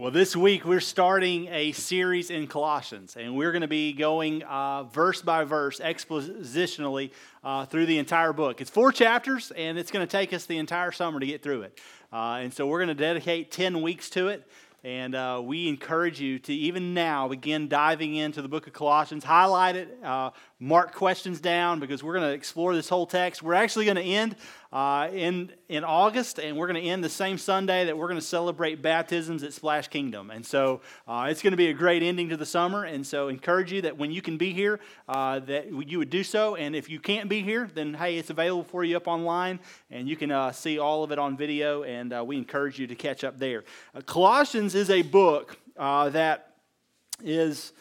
Well, this week we're starting a series in Colossians, and we're going to be going uh, verse by verse, expositionally, uh, through the entire book. It's four chapters, and it's going to take us the entire summer to get through it. Uh, and so we're going to dedicate 10 weeks to it. And uh, we encourage you to even now begin diving into the book of Colossians. Highlight it, uh, mark questions down because we're going to explore this whole text. We're actually going to end uh, in, in August, and we're going to end the same Sunday that we're going to celebrate baptisms at Splash Kingdom. And so uh, it's going to be a great ending to the summer. And so encourage you that when you can be here, uh, that you would do so. And if you can't be here, then hey, it's available for you up online, and you can uh, see all of it on video. And uh, we encourage you to catch up there. Uh, Colossians is a book that is.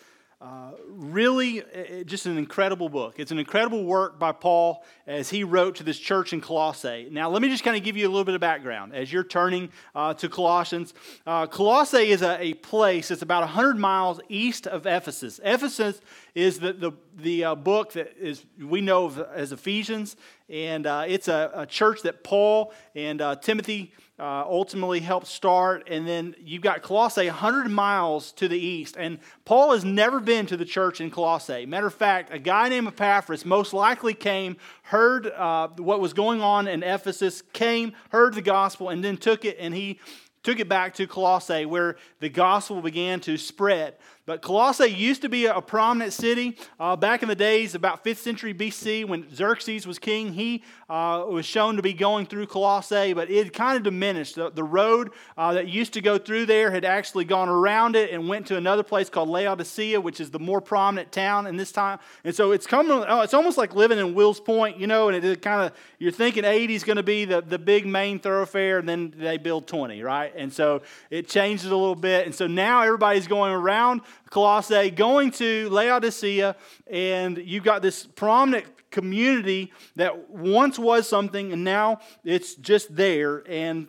Uh, really, just an incredible book. It's an incredible work by Paul as he wrote to this church in Colossae. Now, let me just kind of give you a little bit of background as you're turning uh, to Colossians. Uh, Colossae is a, a, place that's about 100 miles east of Ephesus. Ephesus is the, the, the uh, book that is we know as Ephesians, and uh, it's a, a, church that Paul and Timothy uh, ultimately helped start. And then you've got Colossae 100 miles to the east. And Paul has never been to the church in Colossae. Matter of fact, a guy named Epaphras most likely came, heard uh, what was going on in Ephesus, came, heard the gospel, and then took it and he took it back to Colossae where the gospel began to spread. But Colossae used to be a prominent city uh, back in the days, about 5th century BC, when Xerxes was king. He uh, was shown to be going through Colossae, but it kind of diminished. The, the road uh, that used to go through there had actually gone around it and went to another place called Laodicea, which is the more prominent town in this time. And so it's coming. Oh, it's almost like living in Wills Point, you know. And it kind of you're thinking 80 is going to be the, the big main thoroughfare, and then they build 20, right? And so it changes a little bit. And so now everybody's going around Colossae, going to Laodicea, and you've got this prominent community that once was something and now it's just there, and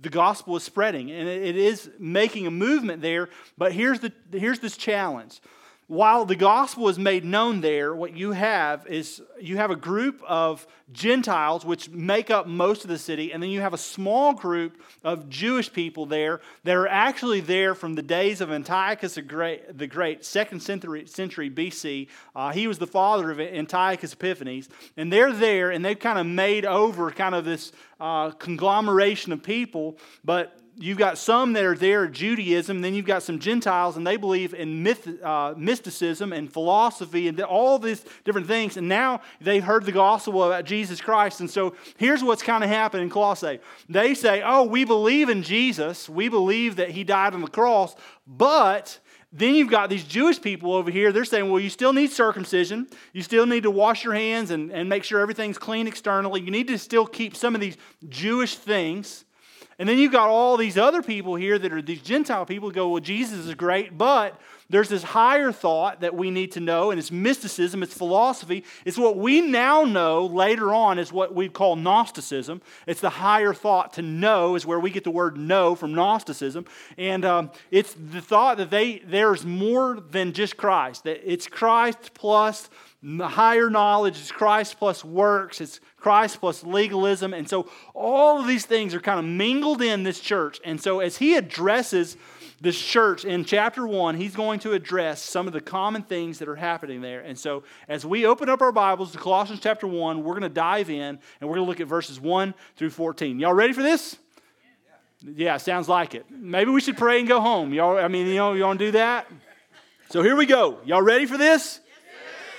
the gospel is spreading, and it is making a movement there. But here's, the, here's this challenge while the gospel is made known there, what you have is you have a group of Gentiles which make up most of the city, and then you have a small group of Jewish people there that are actually there from the days of Antiochus the Great, the great second century, century BC. Uh, he was the father of Antiochus Epiphanes, and they're there, and they've kind of made over kind of this uh, conglomeration of people, but you've got some that are there Judaism, then you've got some Gentiles, and they believe in myth, uh, mysticism and philosophy and all these different things. And now they've heard the gospel about Jesus Christ. And so here's what's kind of happened in Colossae. They say, oh, we believe in Jesus, we believe that he died on the cross, but then you've got these Jewish people over here. They're saying, well, you still need circumcision. You still need to wash your hands and, and make sure everything's clean externally. You need to still keep some of these Jewish things. And then you've got all these other people here that are these Gentile people go, well, Jesus is great, but there's this higher thought that we need to know, and it's mysticism, it's philosophy. It's what we now know later on is what we call Gnosticism. It's the higher thought to know, is where we get the word know from Gnosticism. And um, it's the thought that they, there's more than just Christ, that it's Christ plus higher knowledge, it's Christ plus works, it's Christ plus legalism. And so all of these things are kind of mingled in this church. And so as he addresses this church in chapter one, he's going to address some of the common things that are happening there. And so as we open up our Bibles to Colossians chapter one, we're going to dive in and we're going to look at verses one through 14. Y'all ready for this? Yeah, sounds like it. Maybe we should pray and go home. Y'all, I mean, you know, you want to do that? So here we go. Y'all ready for this?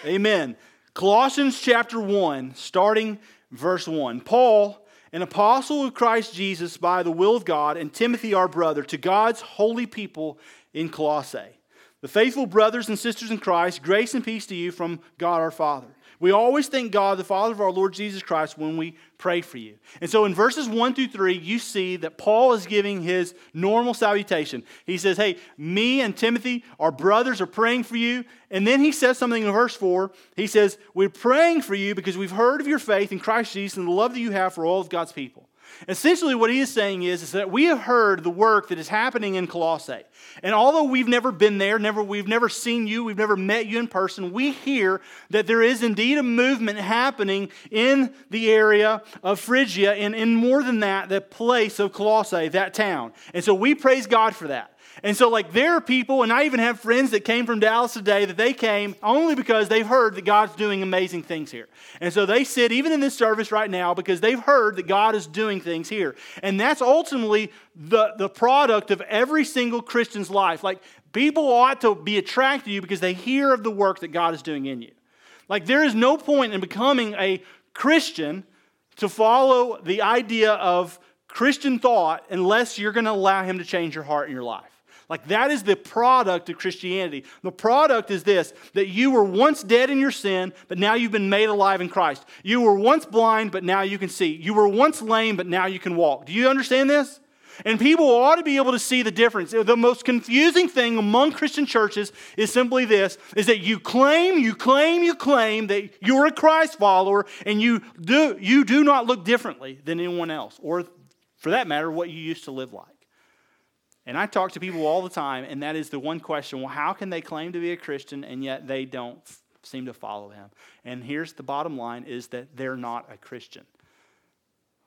Amen. Colossians chapter 1, starting verse 1. Paul, an apostle of Christ Jesus by the will of God, and Timothy, our brother, to God's holy people in Colossae. The faithful brothers and sisters in Christ, grace and peace to you from God our Father. We always thank God, the Father of our Lord Jesus Christ, when we pray for you. And so in verses 1 through 3, you see that Paul is giving his normal salutation. He says, Hey, me and Timothy, our brothers, are praying for you. And then he says something in verse 4. He says, We're praying for you because we've heard of your faith in Christ Jesus and the love that you have for all of God's people. Essentially, what he is saying is, is that we have heard the work that is happening in Colossae. And although we've never been there, never, we've never seen you, we've never met you in person, we hear that there is indeed a movement happening in the area of Phrygia, and, and more than that, the place of Colossae, that town. And so we praise God for that. And so, like, there are people, and I even have friends that came from Dallas today that they came only because they've heard that God's doing amazing things here. And so they sit even in this service right now because they've heard that God is doing things here. And that's ultimately the, the product of every single Christian's life. Like, people ought to be attracted to you because they hear of the work that God is doing in you. Like, there is no point in becoming a Christian to follow the idea of Christian thought unless you're going to allow Him to change your heart and your life. Like that is the product of Christianity. The product is this that you were once dead in your sin, but now you've been made alive in Christ. You were once blind, but now you can see. You were once lame, but now you can walk. Do you understand this? And people ought to be able to see the difference. The most confusing thing among Christian churches is simply this is that you claim, you claim, you claim that you're a Christ follower and you do you do not look differently than anyone else or for that matter what you used to live like. And I talk to people all the time, and that is the one question well, how can they claim to be a Christian and yet they don't seem to follow him? And here's the bottom line is that they're not a Christian.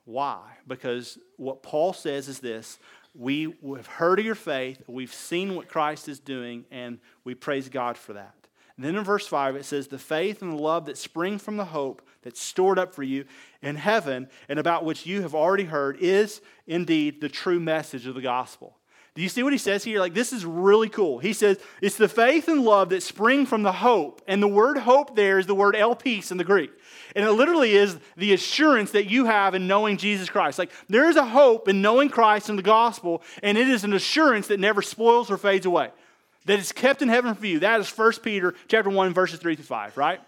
Why? Because what Paul says is this we have heard of your faith, we've seen what Christ is doing, and we praise God for that. Then in verse 5, it says, The faith and the love that spring from the hope that's stored up for you in heaven and about which you have already heard is indeed the true message of the gospel. Do you see what he says here? Like, this is really cool. He says, it's the faith and love that spring from the hope. And the word hope there is the word elpis in the Greek. And it literally is the assurance that you have in knowing Jesus Christ. Like, there is a hope in knowing Christ and the gospel, and it is an assurance that never spoils or fades away. That is kept in heaven for you. That is 1 Peter chapter 1, verses 3 through 5, right?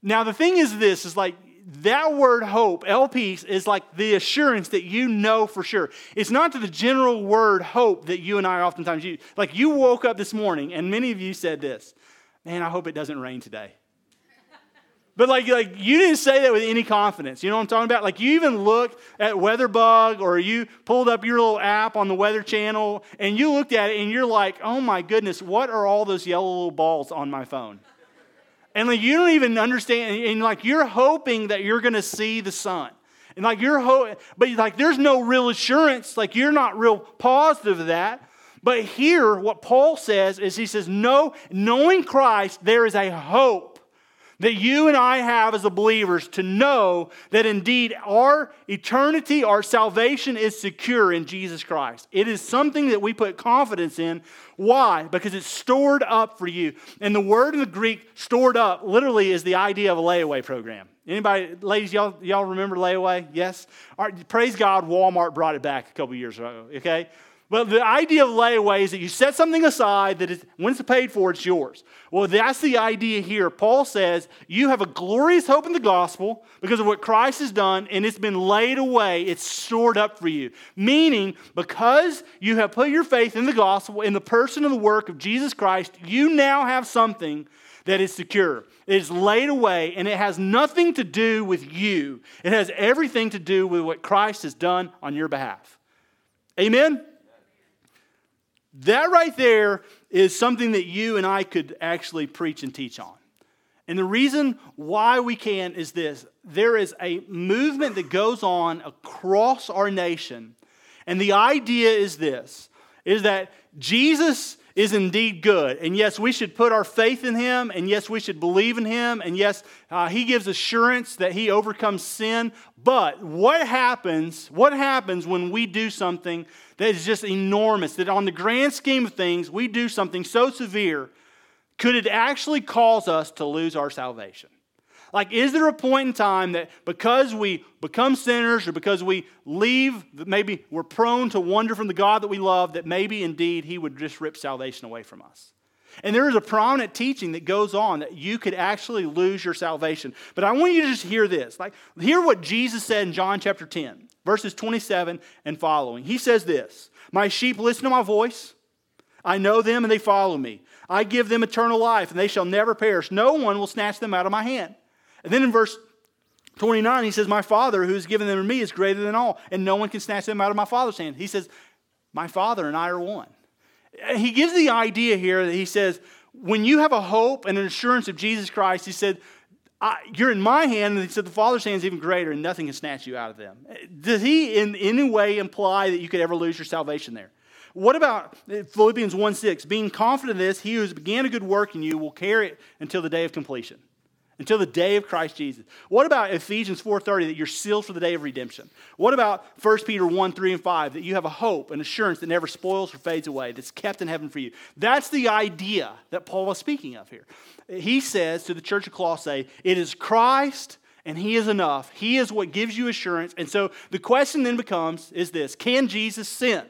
Now, the thing is this, is like, that word hope, elpis, is like the assurance that you know for sure. It's not the general word hope that you and I oftentimes use. Like you woke up this morning and many of you said this, man, I hope it doesn't rain today. But like, like you didn't say that with any confidence. You know what I'm talking about? Like you even looked at WeatherBug or you pulled up your little app on the Weather Channel and you looked at it and you're like, oh my goodness, what are all those yellow little balls on my phone? And like you don't even understand, and like you're hoping that you're gonna see the sun. And like you're ho- but like there's no real assurance, like you're not real positive of that. But here, what Paul says is he says, No, knowing Christ, there is a hope that you and I have as believers to know that indeed our eternity, our salvation is secure in Jesus Christ. It is something that we put confidence in. Why? Because it's stored up for you. And the word in the Greek, stored up, literally is the idea of a layaway program. Anybody, ladies, y'all, y'all remember layaway? Yes? All right, praise God, Walmart brought it back a couple years ago, okay? But the idea of layaway is that you set something aside that is, when it's paid for, it's yours. Well, that's the idea here. Paul says you have a glorious hope in the gospel because of what Christ has done, and it's been laid away. It's stored up for you. Meaning, because you have put your faith in the gospel, in the person and the work of Jesus Christ, you now have something that is secure. It is laid away, and it has nothing to do with you. It has everything to do with what Christ has done on your behalf. Amen? That right there is something that you and I could actually preach and teach on. And the reason why we can is this there is a movement that goes on across our nation. And the idea is this is that Jesus is indeed good. And yes, we should put our faith in him. And yes, we should believe in him. And yes, uh, he gives assurance that he overcomes sin. But what happens? What happens when we do something that is just enormous? That on the grand scheme of things, we do something so severe. Could it actually cause us to lose our salvation? Like, is there a point in time that because we become sinners or because we leave, maybe we're prone to wander from the God that we love, that maybe indeed He would just rip salvation away from us? And there is a prominent teaching that goes on that you could actually lose your salvation. But I want you to just hear this. Like, hear what Jesus said in John chapter 10, verses 27 and following. He says this My sheep listen to my voice. I know them and they follow me. I give them eternal life and they shall never perish. No one will snatch them out of my hand. And then in verse 29, he says, My Father who has given them to me is greater than all, and no one can snatch them out of my Father's hand. He says, My Father and I are one. He gives the idea here that he says, when you have a hope and an assurance of Jesus Christ, he said, You're in my hand, and he said, The Father's hand is even greater, and nothing can snatch you out of them. Does he in any way imply that you could ever lose your salvation there? what about Philippians 1 6? Being confident of this, he who has began a good work in you will carry it until the day of completion until the day of Christ Jesus. What about Ephesians 4:30 that you're sealed for the day of redemption? What about 1 Peter 1, 3, and 5 that you have a hope, and assurance that never spoils or fades away, that's kept in heaven for you? That's the idea that Paul was speaking of here. He says to the church of Colossae, it is Christ and he is enough. He is what gives you assurance. And so the question then becomes is this, can Jesus sin?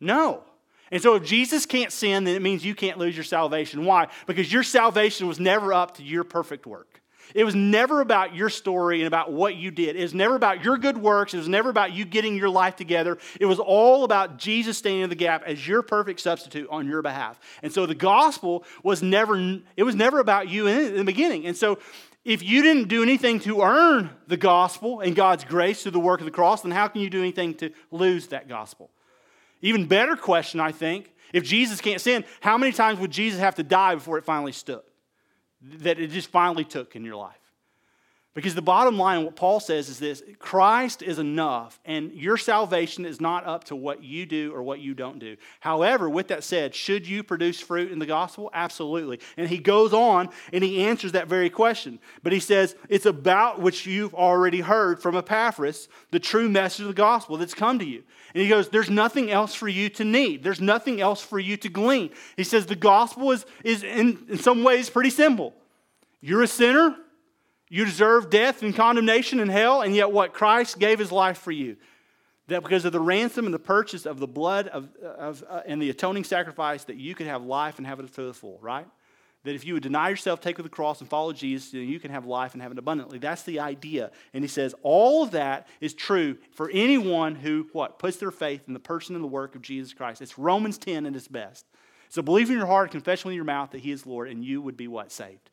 No. And so if Jesus can't sin, then it means you can't lose your salvation. Why? Because your salvation was never up to your perfect work. It was never about your story and about what you did. It was never about your good works. It was never about you getting your life together. It was all about Jesus standing in the gap as your perfect substitute on your behalf. And so the gospel was never, it was never about you in the beginning. And so if you didn't do anything to earn the gospel and God's grace through the work of the cross, then how can you do anything to lose that gospel? Even better question, I think, if Jesus can't sin, how many times would Jesus have to die before it finally stood? That it just finally took in your life? Because the bottom line, what Paul says is this Christ is enough, and your salvation is not up to what you do or what you don't do. However, with that said, should you produce fruit in the gospel? Absolutely. And he goes on and he answers that very question. But he says, It's about which you've already heard from Epaphras, the true message of the gospel that's come to you. And he goes, There's nothing else for you to need, there's nothing else for you to glean. He says, The gospel is, is in, in some ways pretty simple. You're a sinner. You deserve death and condemnation and hell, and yet what? Christ gave his life for you. That because of the ransom and the purchase of the blood of, of uh, and the atoning sacrifice, that you could have life and have it to the full, right? That if you would deny yourself, take up the cross, and follow Jesus, then you can have life and have it abundantly. That's the idea. And he says all of that is true for anyone who, what? Puts their faith in the person and the work of Jesus Christ. It's Romans 10 at its best. So believe in your heart, confess with your mouth that he is Lord, and you would be what? Saved.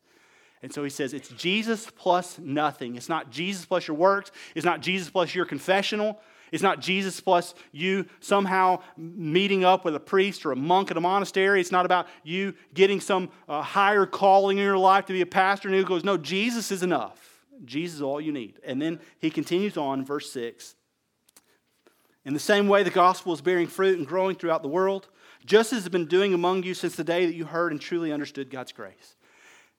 And so he says it's Jesus plus nothing. It's not Jesus plus your works. It's not Jesus plus your confessional. It's not Jesus plus you somehow meeting up with a priest or a monk at a monastery. It's not about you getting some uh, higher calling in your life to be a pastor. And he goes, No, Jesus is enough. Jesus is all you need. And then he continues on, verse 6. In the same way, the gospel is bearing fruit and growing throughout the world, just as it's been doing among you since the day that you heard and truly understood God's grace.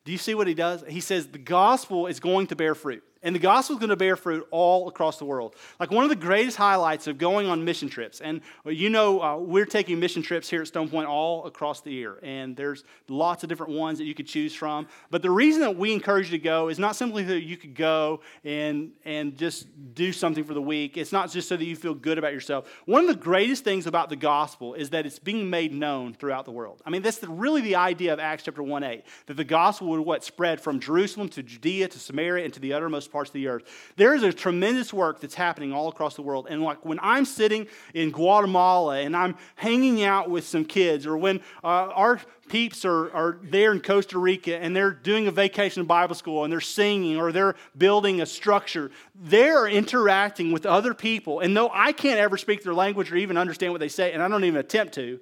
Do you see what he does? He says the gospel is going to bear fruit. And the gospel is going to bear fruit all across the world. Like one of the greatest highlights of going on mission trips, and you know, uh, we're taking mission trips here at Stone Point all across the year, and there's lots of different ones that you could choose from. But the reason that we encourage you to go is not simply that you could go and, and just do something for the week, it's not just so that you feel good about yourself. One of the greatest things about the gospel is that it's being made known throughout the world. I mean, that's the, really the idea of Acts chapter 1 8, that the gospel would what spread from Jerusalem to Judea to Samaria and to the uttermost parts of the earth. There is a tremendous work that's happening all across the world. And like when I'm sitting in Guatemala and I'm hanging out with some kids, or when uh, our peeps are, are there in Costa Rica and they're doing a vacation Bible school and they're singing or they're building a structure, they're interacting with other people. And though I can't ever speak their language or even understand what they say, and I don't even attempt to,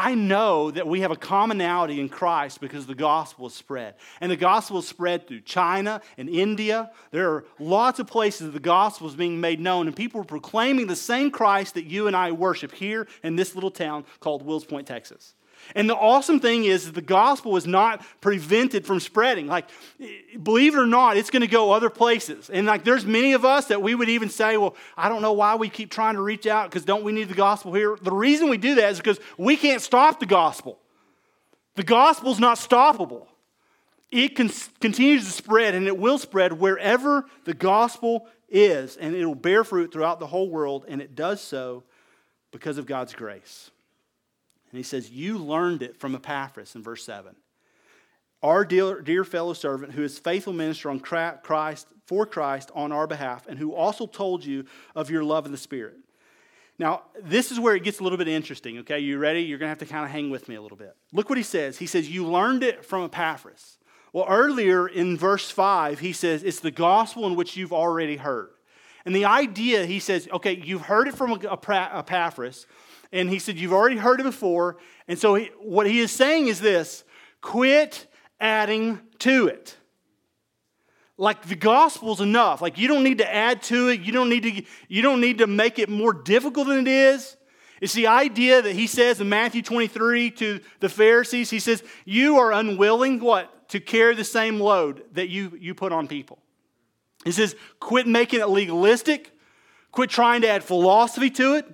I know that we have a commonality in Christ because the gospel is spread. And the gospel is spread through China and India. There are lots of places the gospel is being made known, and people are proclaiming the same Christ that you and I worship here in this little town called Wills Point, Texas. And the awesome thing is the gospel is not prevented from spreading. Like, believe it or not, it's going to go other places. And like, there's many of us that we would even say, well, I don't know why we keep trying to reach out because don't we need the gospel here? The reason we do that is because we can't stop the gospel. The gospel's not stoppable. It con- continues to spread and it will spread wherever the gospel is, and it will bear fruit throughout the whole world, and it does so because of God's grace. And he says, You learned it from Epaphras in verse 7. Our dear, dear fellow servant, who is faithful minister on Christ, for Christ on our behalf, and who also told you of your love in the Spirit. Now, this is where it gets a little bit interesting, okay? You ready? You're going to have to kind of hang with me a little bit. Look what he says. He says, You learned it from Epaphras. Well, earlier in verse 5, he says, It's the gospel in which you've already heard. And the idea, he says, okay, you've heard it from Epaphras, and he said, You've already heard it before. And so he, what he is saying is this quit adding to it. Like the gospel's enough. Like you don't need to add to it. You don't need to, you don't need to make it more difficult than it is. It's the idea that he says in Matthew 23 to the Pharisees, he says, You are unwilling, what? To carry the same load that you, you put on people. He says, Quit making it legalistic. Quit trying to add philosophy to it.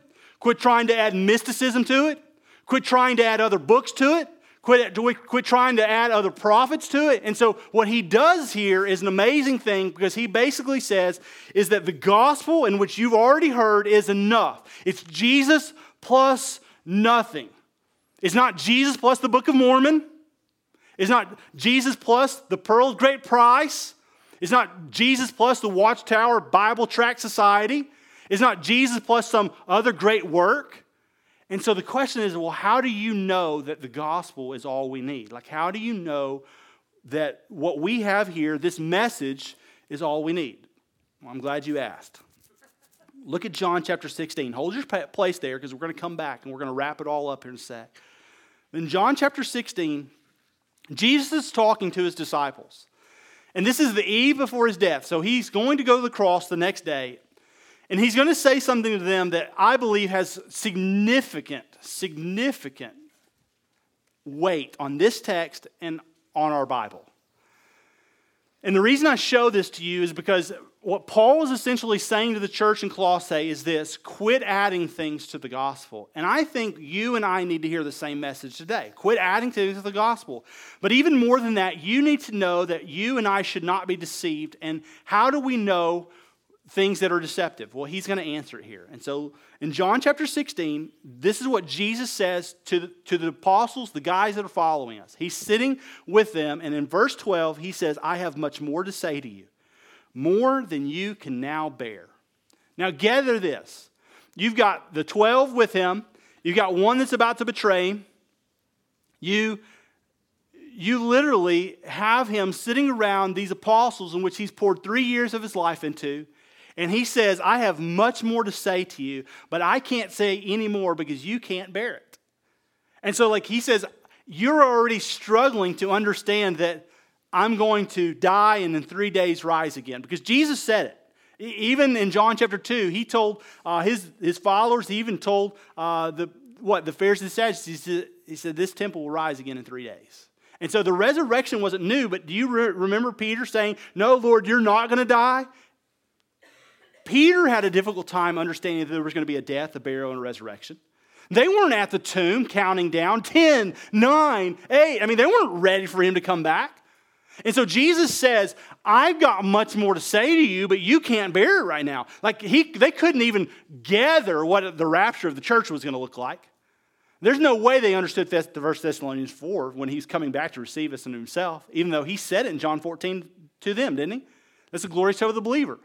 Quit trying to add mysticism to it. Quit trying to add other books to it. Quit, quit trying to add other prophets to it. And so, what he does here is an amazing thing because he basically says is that the gospel in which you've already heard is enough. It's Jesus plus nothing. It's not Jesus plus the Book of Mormon. It's not Jesus plus the Pearl of Great Price. It's not Jesus plus the Watchtower Bible Tract Society. It's not Jesus plus some other great work. And so the question is well, how do you know that the gospel is all we need? Like, how do you know that what we have here, this message, is all we need? Well, I'm glad you asked. Look at John chapter 16. Hold your place there because we're going to come back and we're going to wrap it all up here in a sec. In John chapter 16, Jesus is talking to his disciples. And this is the eve before his death. So he's going to go to the cross the next day. And he's going to say something to them that I believe has significant, significant weight on this text and on our Bible. And the reason I show this to you is because what Paul is essentially saying to the church in Colossae is this quit adding things to the gospel. And I think you and I need to hear the same message today. Quit adding things to the gospel. But even more than that, you need to know that you and I should not be deceived. And how do we know things that are deceptive? Well, he's going to answer it here. And so in John chapter 16, this is what Jesus says to the, to the apostles, the guys that are following us. He's sitting with them. And in verse 12, he says, I have much more to say to you more than you can now bear. Now, gather this. You've got the 12 with him, you've got one that's about to betray him. You, you literally have him sitting around these apostles in which he's poured three years of his life into. And he says, I have much more to say to you, but I can't say any more because you can't bear it. And so, like, he says, you're already struggling to understand that I'm going to die and in three days rise again. Because Jesus said it. Even in John chapter 2, he told uh, his, his followers, he even told uh, the, what, the Pharisees and Sadducees, he said, This temple will rise again in three days. And so the resurrection wasn't new, but do you re- remember Peter saying, No, Lord, you're not going to die? Peter had a difficult time understanding that there was going to be a death, a burial, and a resurrection. They weren't at the tomb counting down 10, 9, 8. I mean, they weren't ready for him to come back. And so Jesus says, I've got much more to say to you, but you can't bear it right now. Like he, they couldn't even gather what the rapture of the church was going to look like. There's no way they understood the verse Thessalonians 4 when he's coming back to receive us in himself, even though he said it in John 14 to them, didn't he? That's the glorious hope of the believer.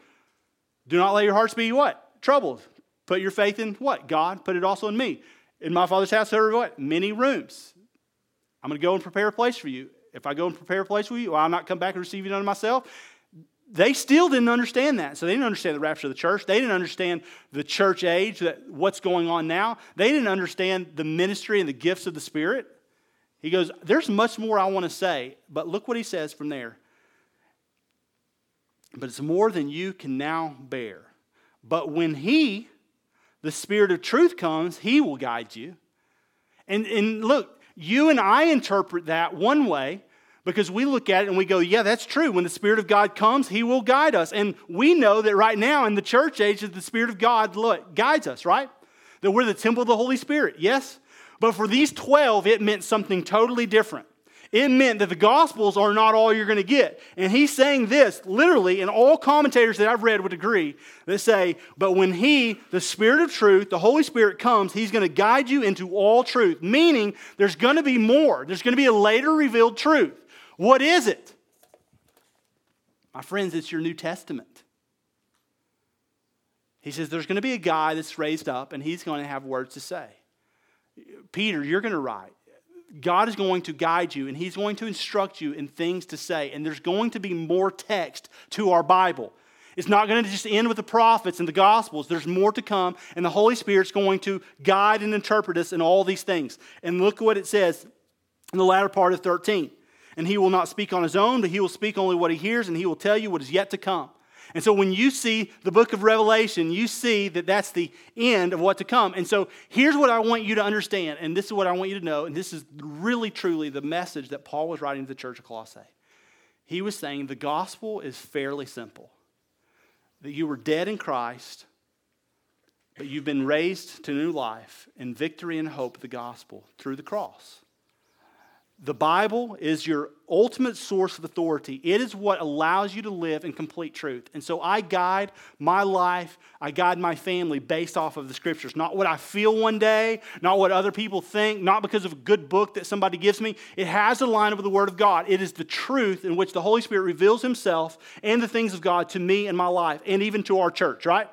Do not let your hearts be what? Troubled. Put your faith in what? God. Put it also in me. In my father's house there are what? Many rooms. I'm going to go and prepare a place for you if I go and prepare a place for you, I'll not come back and receive you unto myself. They still didn't understand that. So they didn't understand the rapture of the church. They didn't understand the church age, that what's going on now. They didn't understand the ministry and the gifts of the Spirit. He goes, There's much more I want to say, but look what he says from there. But it's more than you can now bear. But when he, the Spirit of truth, comes, he will guide you. And, and look, you and I interpret that one way because we look at it and we go, yeah, that's true. When the Spirit of God comes, He will guide us. And we know that right now in the church age, that the Spirit of God look, guides us, right? That we're the temple of the Holy Spirit, yes? But for these 12, it meant something totally different. It meant that the Gospels are not all you're going to get. And he's saying this literally, and all commentators that I've read would agree that say, but when he, the Spirit of truth, the Holy Spirit comes, he's going to guide you into all truth. Meaning, there's going to be more. There's going to be a later revealed truth. What is it? My friends, it's your New Testament. He says there's going to be a guy that's raised up, and he's going to have words to say. Peter, you're going to write. God is going to guide you and He's going to instruct you in things to say. And there's going to be more text to our Bible. It's not going to just end with the prophets and the Gospels. There's more to come, and the Holy Spirit's going to guide and interpret us in all these things. And look what it says in the latter part of 13. And he will not speak on his own, but he will speak only what he hears, and he will tell you what is yet to come. And so when you see the book of Revelation, you see that that's the end of what to come. And so here's what I want you to understand, and this is what I want you to know, and this is really truly the message that Paul was writing to the church of Colossae. He was saying the gospel is fairly simple that you were dead in Christ, but you've been raised to new life in victory and hope of the gospel through the cross. The Bible is your ultimate source of authority. It is what allows you to live in complete truth. And so I guide my life, I guide my family based off of the scriptures. Not what I feel one day, not what other people think, not because of a good book that somebody gives me. It has to line with the Word of God. It is the truth in which the Holy Spirit reveals Himself and the things of God to me and my life, and even to our church, right?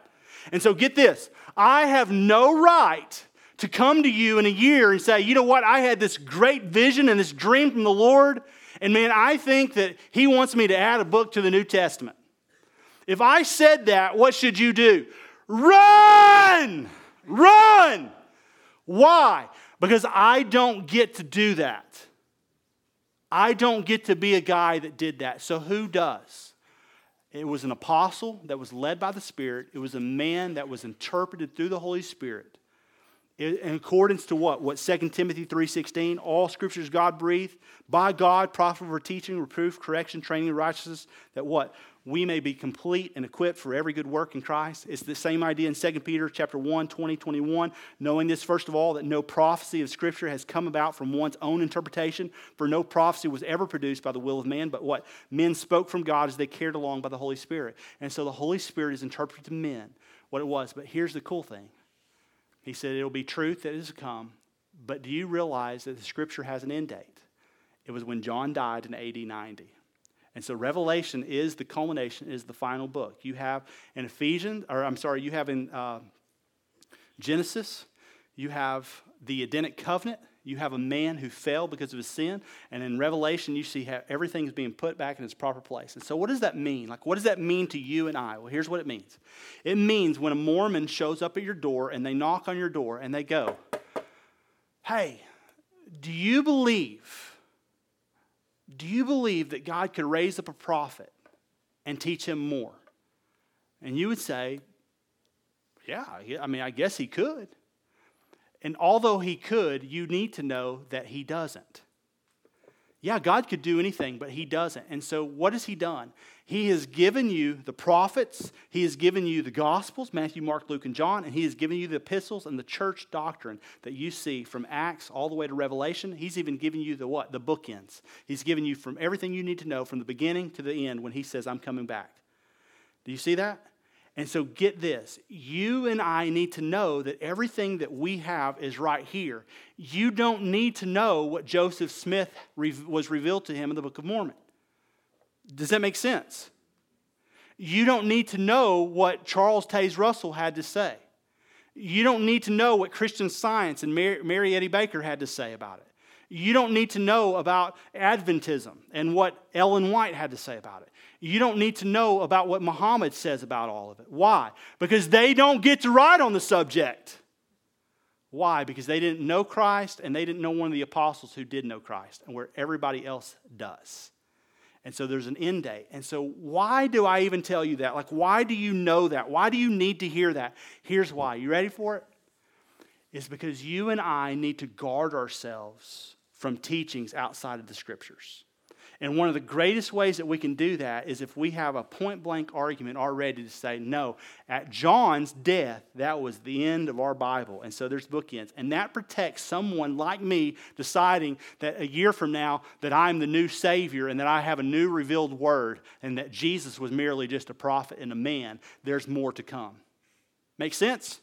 And so get this I have no right to come to you in a year and say, you know what, I had this great vision and this dream from the Lord, and man, I think that He wants me to add a book to the New Testament. If I said that, what should you do? Run! Run! Why? Because I don't get to do that. I don't get to be a guy that did that. So who does? It was an apostle that was led by the Spirit. It was a man that was interpreted through the Holy Spirit in accordance to what? What 2 timothy 3.16 all scriptures god breathed by god profitable for teaching reproof correction training righteousness that what? We may be complete and equipped for every good work in christ. It's the same idea in 2 peter chapter 1 20 21 knowing this first of all that no prophecy of scripture has come about from one's own interpretation for no prophecy was ever produced by the will of man but what? Men spoke from god as they carried along by the holy spirit. And so the holy spirit is interpreted to men what it was. But here's the cool thing he said, It'll be truth that is to come. But do you realize that the scripture has an end date? It was when John died in AD 90. And so Revelation is the culmination, is the final book. You have in Ephesians, or I'm sorry, you have in uh, Genesis, you have the Edenic covenant, you have a man who fell because of his sin. And in Revelation, you see how everything is being put back in its proper place. And so, what does that mean? Like, what does that mean to you and I? Well, here's what it means it means when a Mormon shows up at your door and they knock on your door and they go, Hey, do you believe? Do you believe that God could raise up a prophet and teach him more? And you would say, Yeah, I mean, I guess he could. And although he could, you need to know that he doesn't. Yeah, God could do anything, but he doesn't. And so, what has he done? He has given you the prophets, he has given you the gospels Matthew, Mark, Luke, and John, and he has given you the epistles and the church doctrine that you see from Acts all the way to Revelation. He's even given you the what? The bookends. He's given you from everything you need to know from the beginning to the end when he says, I'm coming back. Do you see that? And so get this you and I need to know that everything that we have is right here. You don't need to know what Joseph Smith was revealed to him in the Book of Mormon. Does that make sense? You don't need to know what Charles Taze Russell had to say. You don't need to know what Christian Science and Mary Eddy Baker had to say about it. You don't need to know about Adventism and what Ellen White had to say about it. You don't need to know about what Muhammad says about all of it. Why? Because they don't get to write on the subject. Why? Because they didn't know Christ and they didn't know one of the apostles who did know Christ and where everybody else does. And so there's an end date. And so, why do I even tell you that? Like, why do you know that? Why do you need to hear that? Here's why. You ready for it? It's because you and I need to guard ourselves from teachings outside of the scriptures. And one of the greatest ways that we can do that is if we have a point blank argument already to say, no, at John's death, that was the end of our Bible. And so there's bookends. And that protects someone like me deciding that a year from now that I'm the new Savior and that I have a new revealed word and that Jesus was merely just a prophet and a man. There's more to come. Make sense?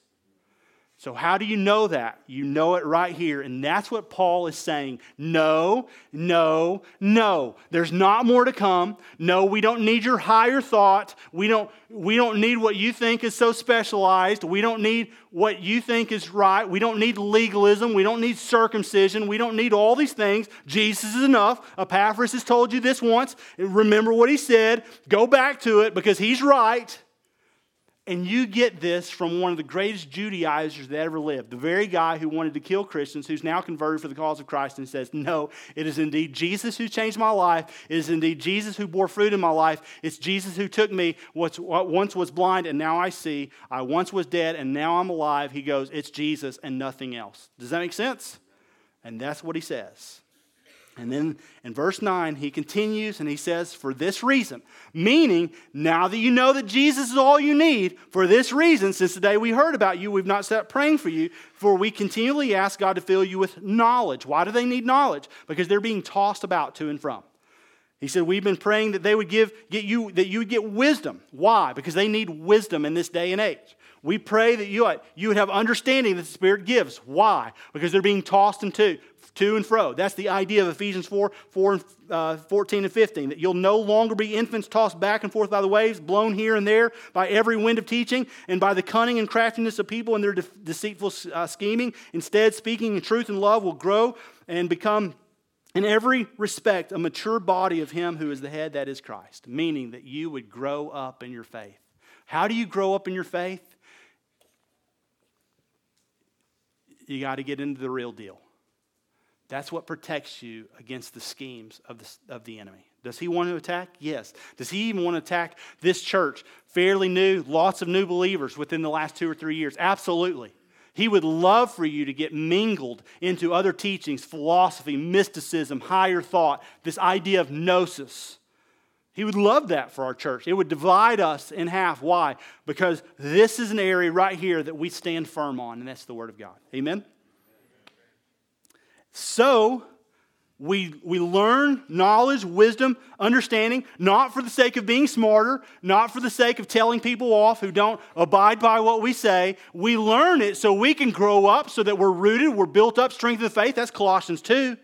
So, how do you know that? You know it right here. And that's what Paul is saying. No, no, no. There's not more to come. No, we don't need your higher thought. We don't, we don't need what you think is so specialized. We don't need what you think is right. We don't need legalism. We don't need circumcision. We don't need all these things. Jesus is enough. Epaphras has told you this once. Remember what he said. Go back to it because he's right. And you get this from one of the greatest Judaizers that ever lived, the very guy who wanted to kill Christians, who's now converted for the cause of Christ, and says, No, it is indeed Jesus who changed my life. It is indeed Jesus who bore fruit in my life. It's Jesus who took me, what once was blind and now I see. I once was dead and now I'm alive. He goes, It's Jesus and nothing else. Does that make sense? And that's what he says. And then in verse 9, he continues and he says, For this reason, meaning now that you know that Jesus is all you need, for this reason, since the day we heard about you, we've not stopped praying for you, for we continually ask God to fill you with knowledge. Why do they need knowledge? Because they're being tossed about to and from. He said, We've been praying that they would give, get you, that you would get wisdom. Why? Because they need wisdom in this day and age. We pray that you, you would have understanding that the Spirit gives. Why? Because they're being tossed into to and fro. That's the idea of Ephesians 4, 4 and, uh, 14 and 15, that you'll no longer be infants tossed back and forth by the waves, blown here and there by every wind of teaching, and by the cunning and craftiness of people and their de- deceitful uh, scheming. Instead, speaking in truth and love will grow and become, in every respect, a mature body of Him who is the head, that is Christ, meaning that you would grow up in your faith. How do you grow up in your faith? You got to get into the real deal. That's what protects you against the schemes of the, of the enemy. Does he want to attack? Yes. Does he even want to attack this church? Fairly new, lots of new believers within the last two or three years. Absolutely. He would love for you to get mingled into other teachings, philosophy, mysticism, higher thought, this idea of gnosis. He would love that for our church. It would divide us in half. Why? Because this is an area right here that we stand firm on, and that's the Word of God. Amen? So, we, we learn knowledge, wisdom, understanding, not for the sake of being smarter, not for the sake of telling people off who don't abide by what we say. We learn it so we can grow up, so that we're rooted, we're built up, strength of faith. That's Colossians 2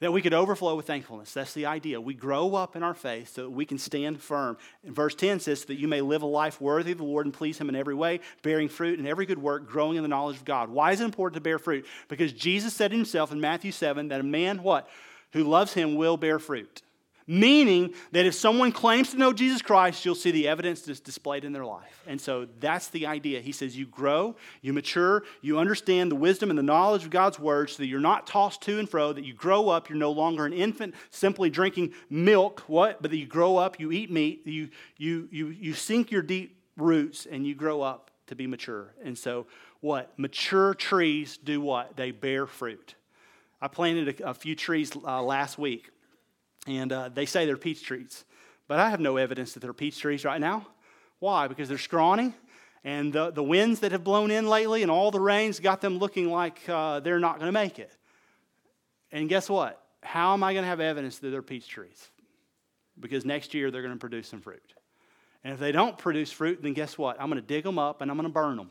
that we could overflow with thankfulness. That's the idea. We grow up in our faith so that we can stand firm. And verse 10 says, that you may live a life worthy of the Lord and please Him in every way, bearing fruit in every good work, growing in the knowledge of God. Why is it important to bear fruit? Because Jesus said himself in Matthew 7 that a man, what? Who loves Him will bear fruit. Meaning that if someone claims to know Jesus Christ, you'll see the evidence that's displayed in their life. And so that's the idea. He says you grow, you mature, you understand the wisdom and the knowledge of God's word so that you're not tossed to and fro, that you grow up, you're no longer an infant simply drinking milk, what? But that you grow up, you eat meat, you, you, you, you sink your deep roots, and you grow up to be mature. And so what? Mature trees do what? They bear fruit. I planted a, a few trees uh, last week and uh, they say they're peach trees. But I have no evidence that they're peach trees right now. Why? Because they're scrawny, and the, the winds that have blown in lately and all the rains got them looking like uh, they're not going to make it. And guess what? How am I going to have evidence that they're peach trees? Because next year they're going to produce some fruit. And if they don't produce fruit, then guess what? I'm going to dig them up and I'm going to burn them.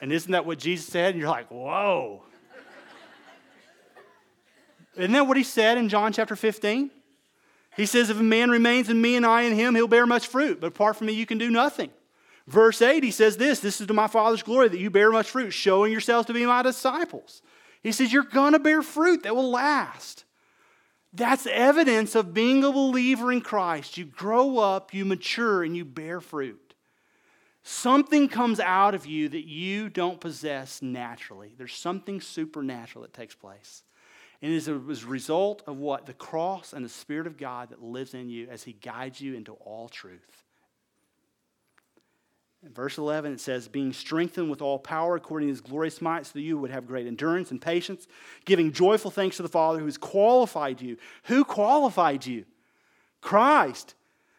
And isn't that what Jesus said? And you're like, whoa, isn't that what he said in John chapter 15? He says, If a man remains in me and I in him, he'll bear much fruit. But apart from me, you can do nothing. Verse 8, he says this This is to my Father's glory that you bear much fruit, showing yourselves to be my disciples. He says, You're going to bear fruit that will last. That's evidence of being a believer in Christ. You grow up, you mature, and you bear fruit. Something comes out of you that you don't possess naturally. There's something supernatural that takes place. And it is a result of what? The cross and the Spirit of God that lives in you as He guides you into all truth. In verse 11, it says, Being strengthened with all power according to His glorious might, so that you would have great endurance and patience, giving joyful thanks to the Father who has qualified you. Who qualified you? Christ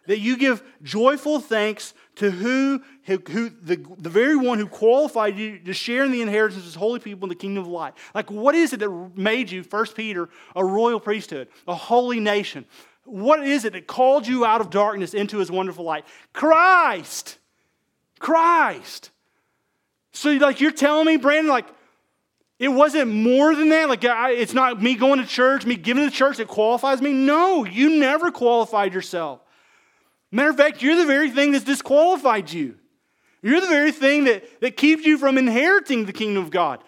that you give joyful thanks to who, who, who, the, the very one who qualified you to share in the inheritance of his holy people in the kingdom of light. Like, what is it that made you, First Peter, a royal priesthood, a holy nation? What is it that called you out of darkness into his wonderful light? Christ! Christ! So, like, you're telling me, Brandon, like, it wasn't more than that. Like, I, it's not me going to church, me giving to church that qualifies me. No, you never qualified yourself. Matter of fact, you're the very thing that's disqualified you. You're the very thing that, that keeps you from inheriting the kingdom of God.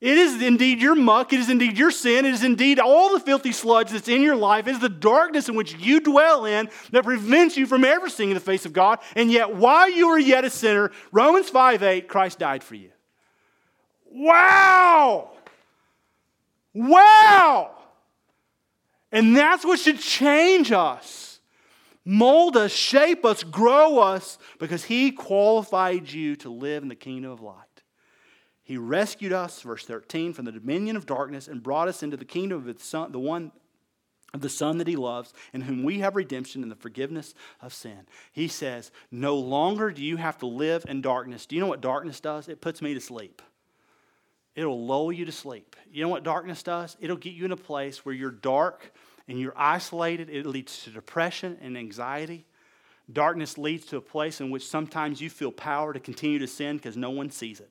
It is indeed your muck. It is indeed your sin. It is indeed all the filthy sludge that's in your life. It is the darkness in which you dwell in that prevents you from ever seeing the face of God. And yet, while you were yet a sinner, Romans 5 8, Christ died for you. Wow! Wow! And that's what should change us, mold us, shape us, grow us, because He qualified you to live in the kingdom of light. He rescued us, verse 13, from the dominion of darkness and brought us into the kingdom of the, son, the one of the Son that He loves, in whom we have redemption and the forgiveness of sin. He says, No longer do you have to live in darkness. Do you know what darkness does? It puts me to sleep. It'll lull you to sleep. You know what darkness does? It'll get you in a place where you're dark and you're isolated. It leads to depression and anxiety. Darkness leads to a place in which sometimes you feel power to continue to sin because no one sees it.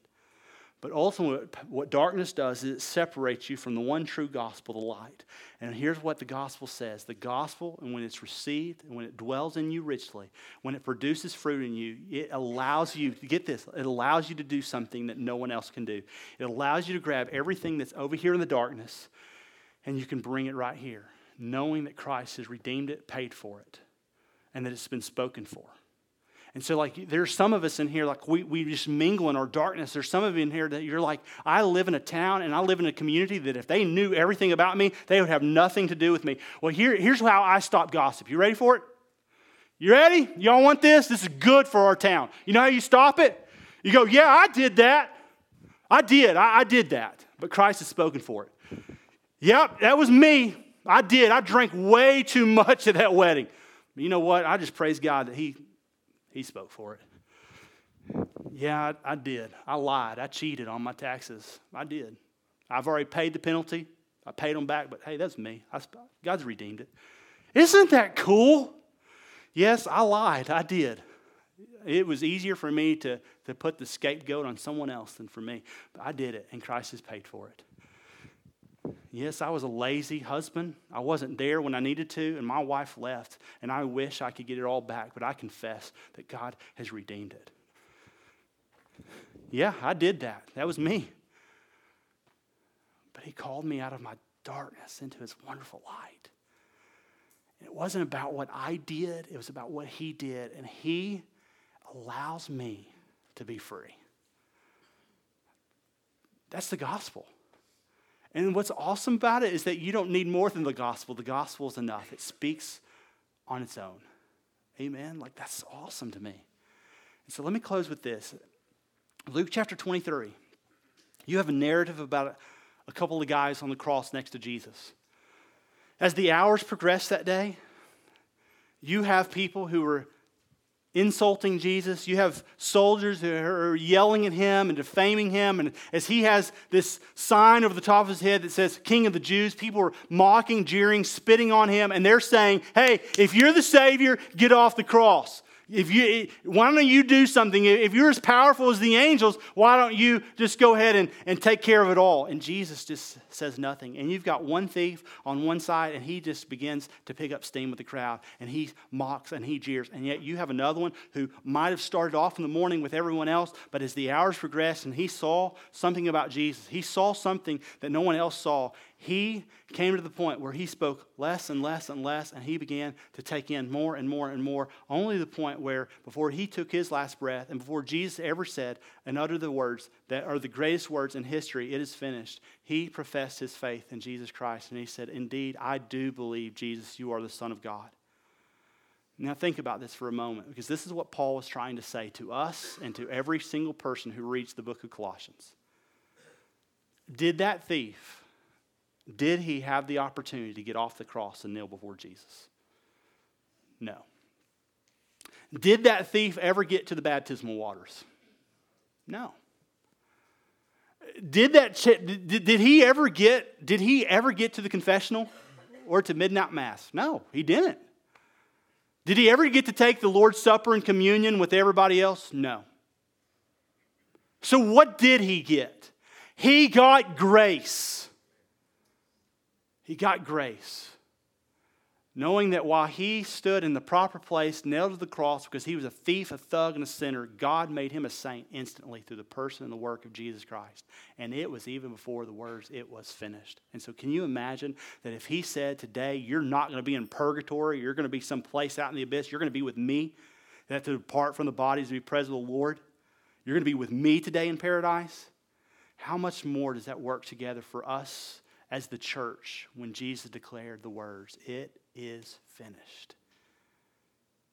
But ultimately, what darkness does is it separates you from the one true gospel, the light. And here's what the gospel says the gospel, and when it's received, and when it dwells in you richly, when it produces fruit in you, it allows you, get this, it allows you to do something that no one else can do. It allows you to grab everything that's over here in the darkness, and you can bring it right here, knowing that Christ has redeemed it, paid for it, and that it's been spoken for. And so, like, there's some of us in here, like, we, we just mingle in our darkness. There's some of you in here that you're like, I live in a town and I live in a community that if they knew everything about me, they would have nothing to do with me. Well, here, here's how I stop gossip. You ready for it? You ready? Y'all want this? This is good for our town. You know how you stop it? You go, Yeah, I did that. I did. I, I did that. But Christ has spoken for it. Yep, that was me. I did. I drank way too much at that wedding. you know what? I just praise God that He he spoke for it. Yeah, I, I, did. I lied. I cheated on my taxes. I did. I've already paid the penalty. I paid them back, but hey, that's me. I, God's redeemed it. Isn't that cool? Yes, I lied. I did. It was easier for me to, to put the scapegoat on someone else than for me. But I did it, and Christ has paid for it. Yes, I was a lazy husband. I wasn't there when I needed to, and my wife left, and I wish I could get it all back, but I confess that God has redeemed it. Yeah, I did that. That was me. But He called me out of my darkness into His wonderful light. It wasn't about what I did, it was about what He did, and He allows me to be free. That's the gospel. And what's awesome about it is that you don't need more than the gospel. The gospel is enough, it speaks on its own. Amen? Like, that's awesome to me. And so let me close with this Luke chapter 23. You have a narrative about a couple of guys on the cross next to Jesus. As the hours progress that day, you have people who were insulting Jesus. You have soldiers who are yelling at him and defaming him. And as he has this sign over the top of his head that says, King of the Jews, people are mocking, jeering, spitting on him. And they're saying, Hey, if you're the Savior, get off the cross. If you, why don't you do something? If you're as powerful as the angels, why don't you just go ahead and, and take care of it all? And Jesus just says nothing. And you've got one thief on one side, and he just begins to pick up steam with the crowd, and he mocks and he jeers. And yet you have another one who might have started off in the morning with everyone else, but as the hours progressed and he saw something about Jesus, he saw something that no one else saw, he came to the point where he spoke less and less and less, and he began to take in more and more and more, only the point where before he took his last breath and before Jesus ever said and uttered the words that are the greatest words in history, it is finished, he professed his faith in Jesus Christ, and he said, Indeed, I do believe, Jesus, you are the Son of God. Now, think about this for a moment, because this is what Paul was trying to say to us and to every single person who reads the book of Colossians. Did that thief did he have the opportunity to get off the cross and kneel before Jesus? No. Did that thief ever get to the baptismal waters? No. Did that did, did he ever get did he ever get to the confessional or to midnight mass? No, he didn't. Did he ever get to take the Lord's Supper and communion with everybody else? No. So what did he get? He got grace. He got grace. knowing that while he stood in the proper place, nailed to the cross because he was a thief, a thug, and a sinner, God made him a saint instantly through the person and the work of Jesus Christ. And it was even before the words, it was finished. And so, can you imagine that if he said today, you're not going to be in purgatory, you're going to be someplace out in the abyss, you're going to be with me, that to depart from the bodies to be present with the Lord, you're going to be with me today in paradise? How much more does that work together for us as the church when Jesus declared the words, It is finished.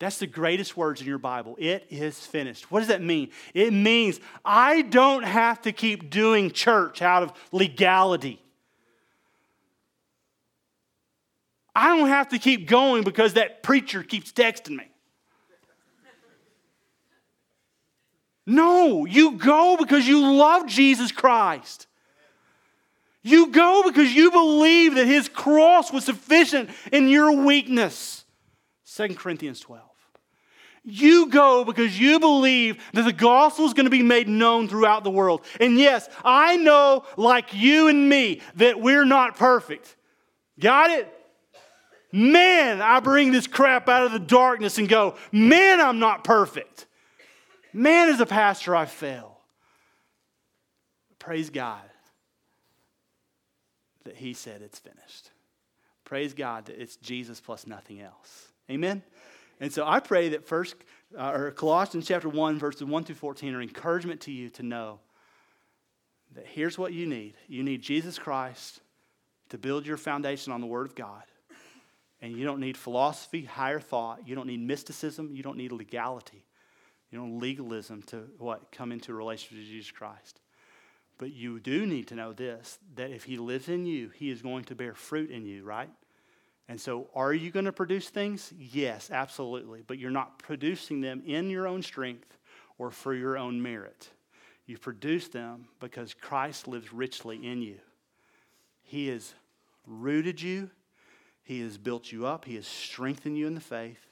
That's the greatest words in your Bible. It is finished. What does that mean? It means I don't have to keep doing church out of legality. I don't have to keep going because that preacher keeps texting me. No, you go because you love Jesus Christ. You go because you believe that his cross was sufficient in your weakness. 2 Corinthians 12. You go because you believe that the gospel is going to be made known throughout the world. And yes, I know, like you and me, that we're not perfect. Got it? Man, I bring this crap out of the darkness and go, man, I'm not perfect. Man, as a pastor, I fail. Praise God that he said it's finished. Praise God that it's Jesus plus nothing else. Amen? And so I pray that first, uh, or Colossians chapter 1, verses 1 through 14 are encouragement to you to know that here's what you need. You need Jesus Christ to build your foundation on the Word of God. And you don't need philosophy, higher thought. You don't need mysticism. You don't need legality. You don't legalism to what? Come into a relationship with Jesus Christ. But you do need to know this that if He lives in you, He is going to bear fruit in you, right? And so, are you going to produce things? Yes, absolutely. But you're not producing them in your own strength or for your own merit. You produce them because Christ lives richly in you. He has rooted you, He has built you up, He has strengthened you in the faith,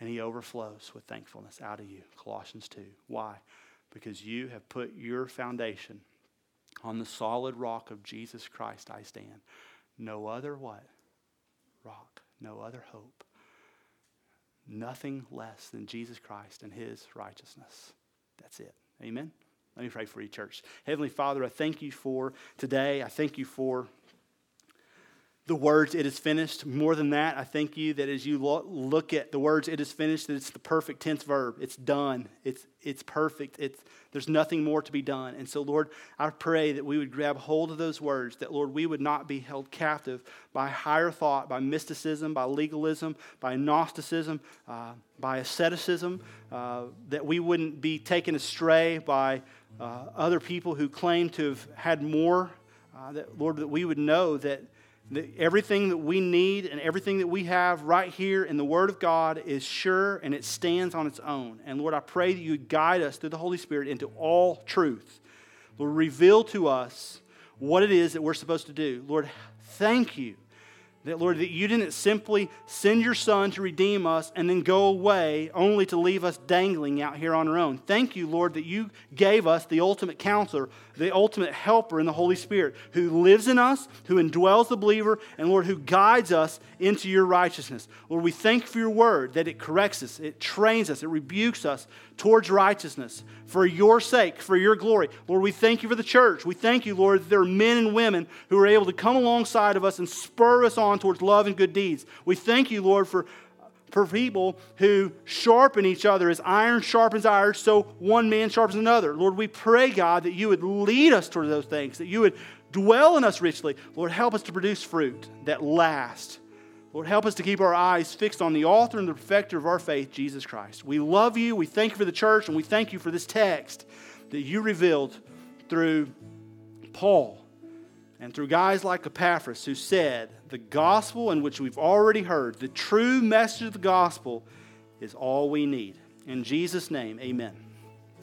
and He overflows with thankfulness out of you. Colossians 2. Why? Because you have put your foundation on the solid rock of Jesus Christ I stand. No other what? Rock. No other hope. Nothing less than Jesus Christ and his righteousness. That's it. Amen. Let me pray for you, church. Heavenly Father, I thank you for today. I thank you for the words, it is finished. More than that, I thank you that as you look at the words, it is finished, that it's the perfect tense verb. It's done. It's, it's perfect. It's, there's nothing more to be done. And so, Lord, I pray that we would grab hold of those words, that, Lord, we would not be held captive by higher thought, by mysticism, by legalism, by Gnosticism, uh, by asceticism, uh, that we wouldn't be taken astray by uh, other people who claim to have had more. Uh, that, Lord, that we would know that everything that we need and everything that we have right here in the Word of God is sure and it stands on its own. And Lord, I pray that you would guide us through the Holy Spirit into all truth. Lord, reveal to us what it is that we're supposed to do. Lord, thank you that, Lord, that you didn't simply send your son to redeem us and then go away only to leave us dangling out here on our own. Thank you, Lord, that you gave us the ultimate counselor, the ultimate helper in the Holy Spirit, who lives in us, who indwells the believer, and Lord, who guides us into your righteousness. Lord, we thank you for your word that it corrects us, it trains us, it rebukes us towards righteousness for your sake, for your glory. Lord, we thank you for the church. We thank you, Lord, that there are men and women who are able to come alongside of us and spur us on towards love and good deeds. We thank you, Lord, for for people who sharpen each other as iron sharpens iron, so one man sharpens another. Lord, we pray, God, that you would lead us toward those things, that you would dwell in us richly. Lord, help us to produce fruit that lasts. Lord, help us to keep our eyes fixed on the author and the perfecter of our faith, Jesus Christ. We love you. We thank you for the church, and we thank you for this text that you revealed through Paul and through guys like Epaphras who said, the gospel in which we've already heard, the true message of the gospel, is all we need. In Jesus' name, amen.